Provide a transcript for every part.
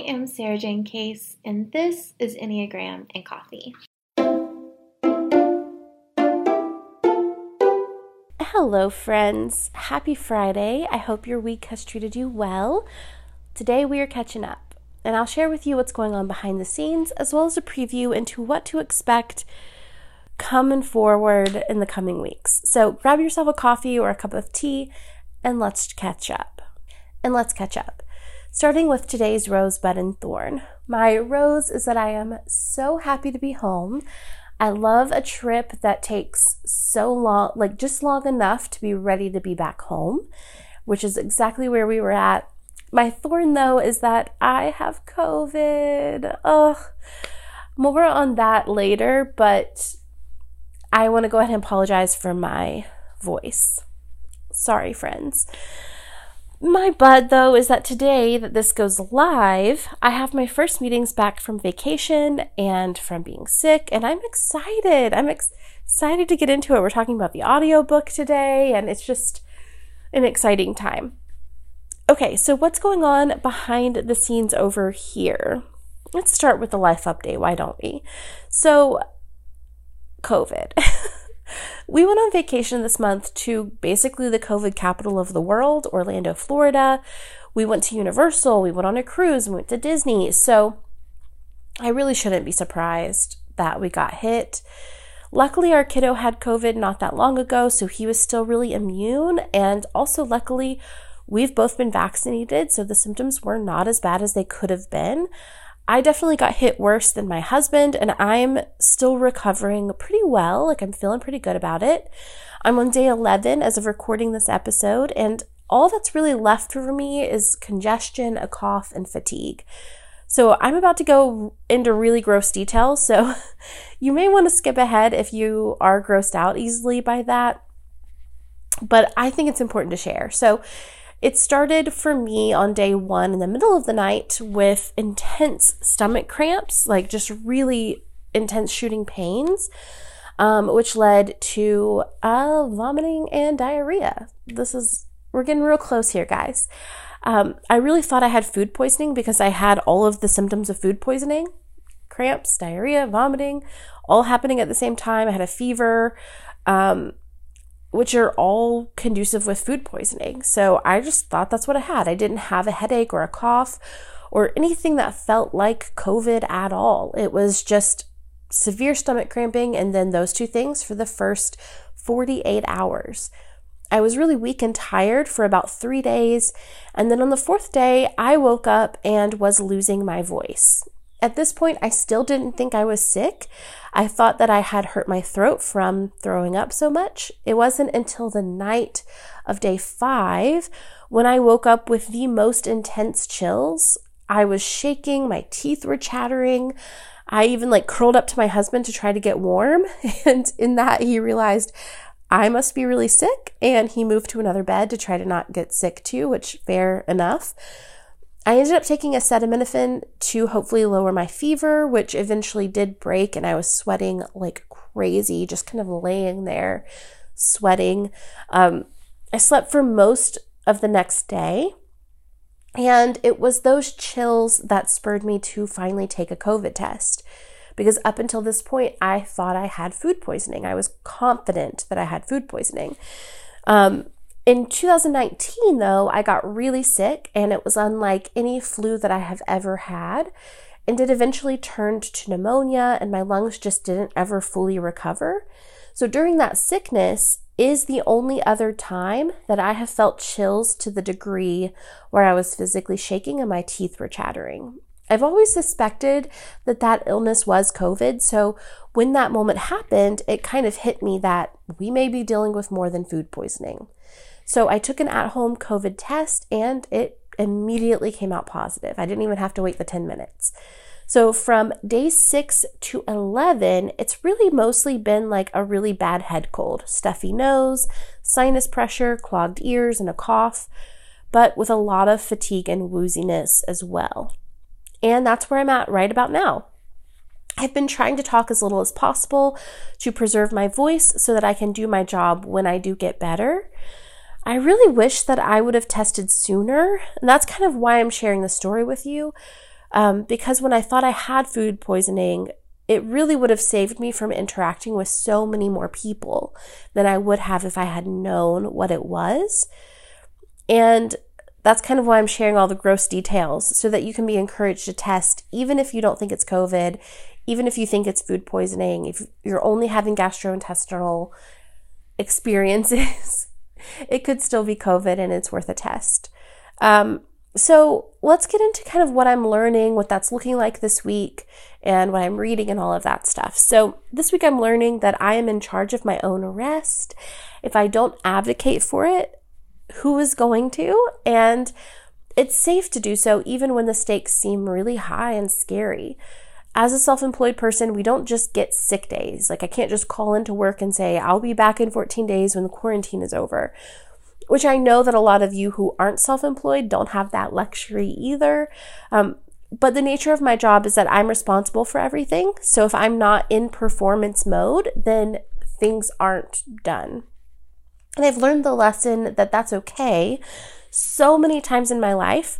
I am Sarah Jane Case, and this is Enneagram and Coffee. Hello, friends. Happy Friday. I hope your week has treated you well. Today we are catching up, and I'll share with you what's going on behind the scenes as well as a preview into what to expect coming forward in the coming weeks. So grab yourself a coffee or a cup of tea and let's catch up. And let's catch up. Starting with today's rosebud and thorn. My rose is that I am so happy to be home. I love a trip that takes so long, like just long enough to be ready to be back home, which is exactly where we were at. My thorn, though, is that I have COVID. Ugh. More on that later, but I want to go ahead and apologize for my voice. Sorry, friends. My bud, though, is that today that this goes live, I have my first meetings back from vacation and from being sick, and I'm excited. I'm ex- excited to get into it. We're talking about the audiobook today, and it's just an exciting time. Okay, so what's going on behind the scenes over here? Let's start with the life update, why don't we? So, COVID. We went on vacation this month to basically the COVID capital of the world, Orlando, Florida. We went to Universal, we went on a cruise, we went to Disney. So I really shouldn't be surprised that we got hit. Luckily, our kiddo had COVID not that long ago, so he was still really immune. And also, luckily, we've both been vaccinated, so the symptoms were not as bad as they could have been. I definitely got hit worse than my husband, and I'm still recovering pretty well. Like, I'm feeling pretty good about it. I'm on day 11 as of recording this episode, and all that's really left for me is congestion, a cough, and fatigue. So, I'm about to go into really gross details, so you may want to skip ahead if you are grossed out easily by that. But I think it's important to share. So, it started for me on day one in the middle of the night with intense stomach cramps, like just really intense shooting pains, um, which led to uh, vomiting and diarrhea. This is, we're getting real close here, guys. Um, I really thought I had food poisoning because I had all of the symptoms of food poisoning cramps, diarrhea, vomiting, all happening at the same time. I had a fever. Um, which are all conducive with food poisoning. So I just thought that's what I had. I didn't have a headache or a cough or anything that felt like COVID at all. It was just severe stomach cramping and then those two things for the first 48 hours. I was really weak and tired for about three days. And then on the fourth day, I woke up and was losing my voice. At this point, I still didn't think I was sick. I thought that I had hurt my throat from throwing up so much. It wasn't until the night of day five when I woke up with the most intense chills. I was shaking, my teeth were chattering. I even like curled up to my husband to try to get warm. And in that, he realized I must be really sick. And he moved to another bed to try to not get sick too, which fair enough. I ended up taking acetaminophen to hopefully lower my fever, which eventually did break, and I was sweating like crazy, just kind of laying there sweating. Um, I slept for most of the next day, and it was those chills that spurred me to finally take a COVID test. Because up until this point, I thought I had food poisoning. I was confident that I had food poisoning. Um, In 2019, though, I got really sick and it was unlike any flu that I have ever had. And it eventually turned to pneumonia, and my lungs just didn't ever fully recover. So during that sickness is the only other time that I have felt chills to the degree where I was physically shaking and my teeth were chattering. I've always suspected that that illness was COVID. So when that moment happened, it kind of hit me that we may be dealing with more than food poisoning. So I took an at home COVID test and it immediately came out positive. I didn't even have to wait the 10 minutes. So from day six to 11, it's really mostly been like a really bad head cold, stuffy nose, sinus pressure, clogged ears, and a cough, but with a lot of fatigue and wooziness as well. And that's where I'm at right about now. I've been trying to talk as little as possible to preserve my voice so that I can do my job when I do get better. I really wish that I would have tested sooner. And that's kind of why I'm sharing the story with you. Um, because when I thought I had food poisoning, it really would have saved me from interacting with so many more people than I would have if I had known what it was. And that's kind of why I'm sharing all the gross details so that you can be encouraged to test, even if you don't think it's COVID, even if you think it's food poisoning, if you're only having gastrointestinal experiences it could still be COVID and it's worth a test. Um, so let's get into kind of what I'm learning, what that's looking like this week, and what I'm reading and all of that stuff. So this week I'm learning that I am in charge of my own arrest. If I don't advocate for it, who is going to? And it's safe to do so even when the stakes seem really high and scary as a self employed person, we don't just get sick days. Like, I can't just call into work and say, I'll be back in 14 days when the quarantine is over, which I know that a lot of you who aren't self employed don't have that luxury either. Um, but the nature of my job is that I'm responsible for everything. So if I'm not in performance mode, then things aren't done. And I've learned the lesson that that's okay so many times in my life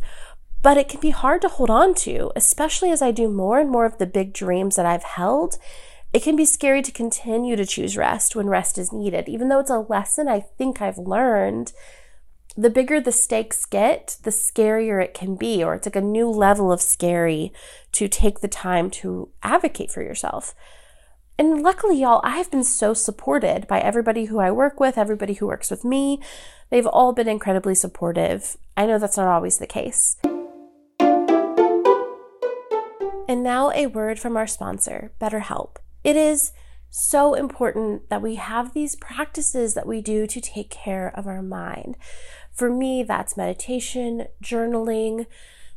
but it can be hard to hold on to, especially as I do more and more of the big dreams that I've held. It can be scary to continue to choose rest when rest is needed, even though it's a lesson I think I've learned. The bigger the stakes get, the scarier it can be, or it's like a new level of scary to take the time to advocate for yourself. And luckily, y'all, I have been so supported by everybody who I work with, everybody who works with me. They've all been incredibly supportive. I know that's not always the case. And now, a word from our sponsor, BetterHelp. It is so important that we have these practices that we do to take care of our mind. For me, that's meditation, journaling,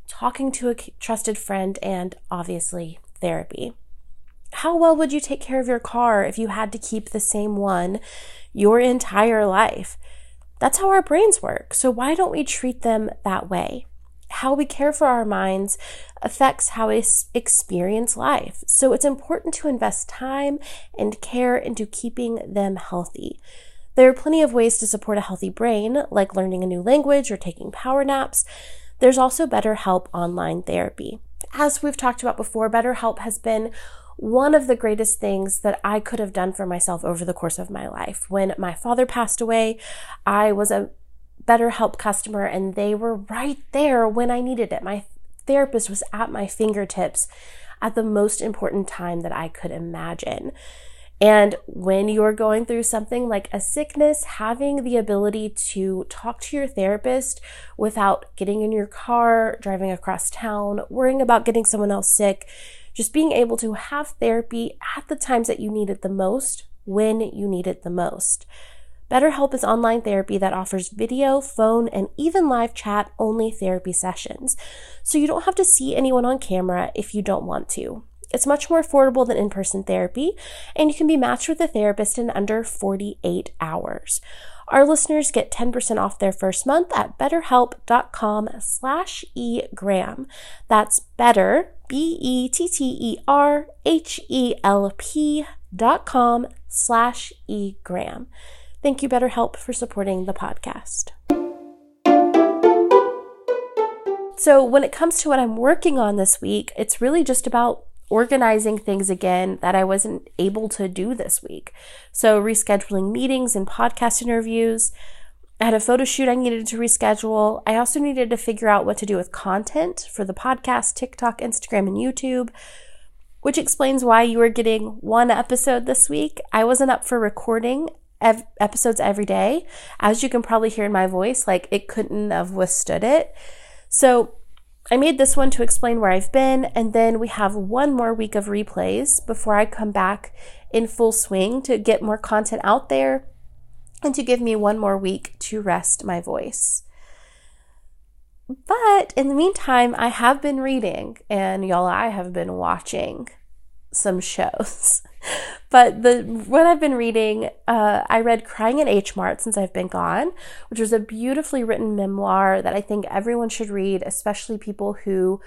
talking to a trusted friend, and obviously therapy. How well would you take care of your car if you had to keep the same one your entire life? That's how our brains work. So, why don't we treat them that way? How we care for our minds affects how we experience life. So it's important to invest time and care into keeping them healthy. There are plenty of ways to support a healthy brain, like learning a new language or taking power naps. There's also BetterHelp online therapy. As we've talked about before, BetterHelp has been one of the greatest things that I could have done for myself over the course of my life. When my father passed away, I was a BetterHelp customer and they were right there when I needed it. My therapist was at my fingertips at the most important time that I could imagine. And when you're going through something like a sickness, having the ability to talk to your therapist without getting in your car, driving across town, worrying about getting someone else sick, just being able to have therapy at the times that you need it the most, when you need it the most. BetterHelp is online therapy that offers video, phone, and even live chat only therapy sessions. So you don't have to see anyone on camera if you don't want to. It's much more affordable than in-person therapy, and you can be matched with a therapist in under 48 hours. Our listeners get 10% off their first month at betterhelp.com slash egram. That's better, B-E-T-T-E-R-H-E-L-P dot com slash egram. Thank you, BetterHelp, for supporting the podcast. So, when it comes to what I'm working on this week, it's really just about organizing things again that I wasn't able to do this week. So, rescheduling meetings and podcast interviews. I had a photo shoot I needed to reschedule. I also needed to figure out what to do with content for the podcast, TikTok, Instagram, and YouTube, which explains why you were getting one episode this week. I wasn't up for recording ev- episodes every day. As you can probably hear in my voice, like it couldn't have withstood it. So I made this one to explain where I've been, and then we have one more week of replays before I come back in full swing to get more content out there and to give me one more week to rest my voice. But in the meantime, I have been reading, and y'all, I have been watching some shows. but the what I've been reading, uh, I read Crying at H Mart since I've been gone, which was a beautifully written memoir that I think everyone should read, especially people who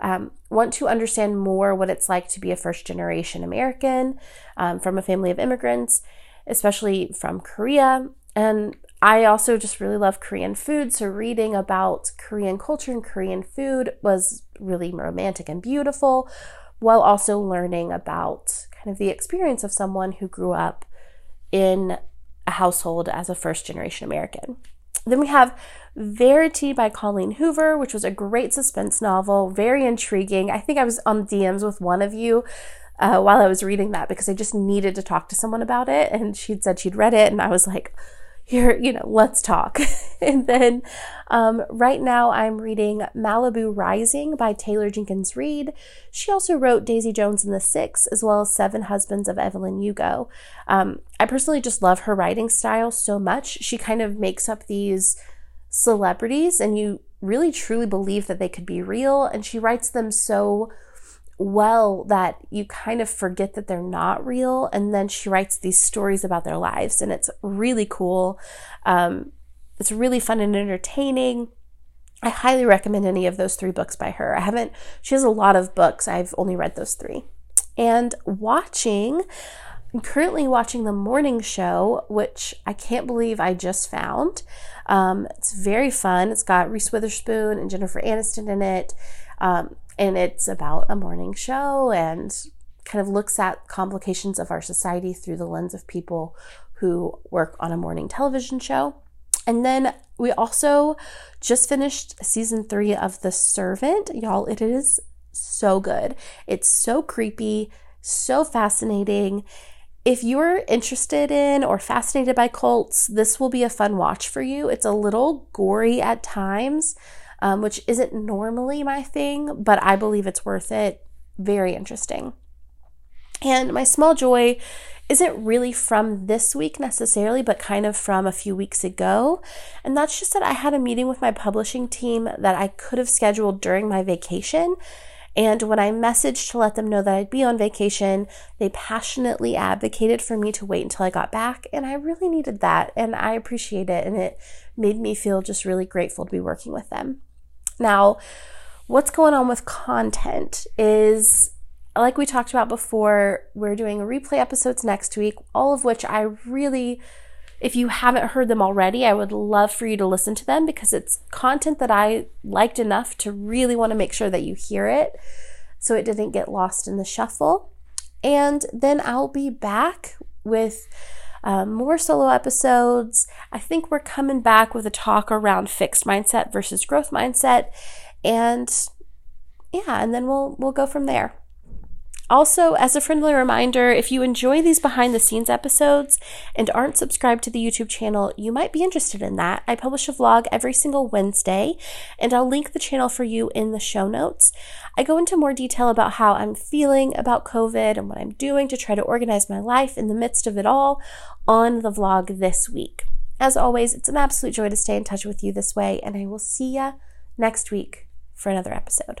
um, want to understand more what it's like to be a first generation American um, from a family of immigrants, especially from Korea. And I also just really love Korean food, so reading about Korean culture and Korean food was really romantic and beautiful while also learning about kind of the experience of someone who grew up in a household as a first generation American. Then we have Verity by Colleen Hoover, which was a great suspense novel, very intriguing. I think I was on DMs with one of you uh, while I was reading that because I just needed to talk to someone about it. And she'd said she'd read it, and I was like, here, you know, let's talk. and then um, right now I'm reading Malibu Rising by Taylor Jenkins Reid. She also wrote Daisy Jones and the Six, as well as Seven Husbands of Evelyn Hugo. Um, I personally just love her writing style so much. She kind of makes up these celebrities, and you really truly believe that they could be real, and she writes them so well that you kind of forget that they're not real. And then she writes these stories about their lives, and it's really cool. Um, it's really fun and entertaining. I highly recommend any of those three books by her. I haven't, she has a lot of books. I've only read those three. And watching, I'm currently watching The Morning Show, which I can't believe I just found. Um, it's very fun. It's got Reese Witherspoon and Jennifer Aniston in it. Um, and it's about a morning show and kind of looks at complications of our society through the lens of people who work on a morning television show. And then we also just finished season three of The Servant. Y'all, it is so good. It's so creepy, so fascinating. If you're interested in or fascinated by cults, this will be a fun watch for you. It's a little gory at times, um, which isn't normally my thing, but I believe it's worth it. Very interesting. And my small joy isn't really from this week necessarily, but kind of from a few weeks ago. And that's just that I had a meeting with my publishing team that I could have scheduled during my vacation. And when I messaged to let them know that I'd be on vacation, they passionately advocated for me to wait until I got back. And I really needed that. And I appreciate it. And it made me feel just really grateful to be working with them. Now, what's going on with content is like we talked about before, we're doing replay episodes next week, all of which I really, if you haven't heard them already, I would love for you to listen to them because it's content that I liked enough to really want to make sure that you hear it so it didn't get lost in the shuffle. And then I'll be back with um, more solo episodes. I think we're coming back with a talk around fixed mindset versus growth mindset. And yeah, and then we'll we'll go from there. Also, as a friendly reminder, if you enjoy these behind the scenes episodes and aren't subscribed to the YouTube channel, you might be interested in that. I publish a vlog every single Wednesday, and I'll link the channel for you in the show notes. I go into more detail about how I'm feeling about COVID and what I'm doing to try to organize my life in the midst of it all on the vlog this week. As always, it's an absolute joy to stay in touch with you this way, and I will see ya next week for another episode.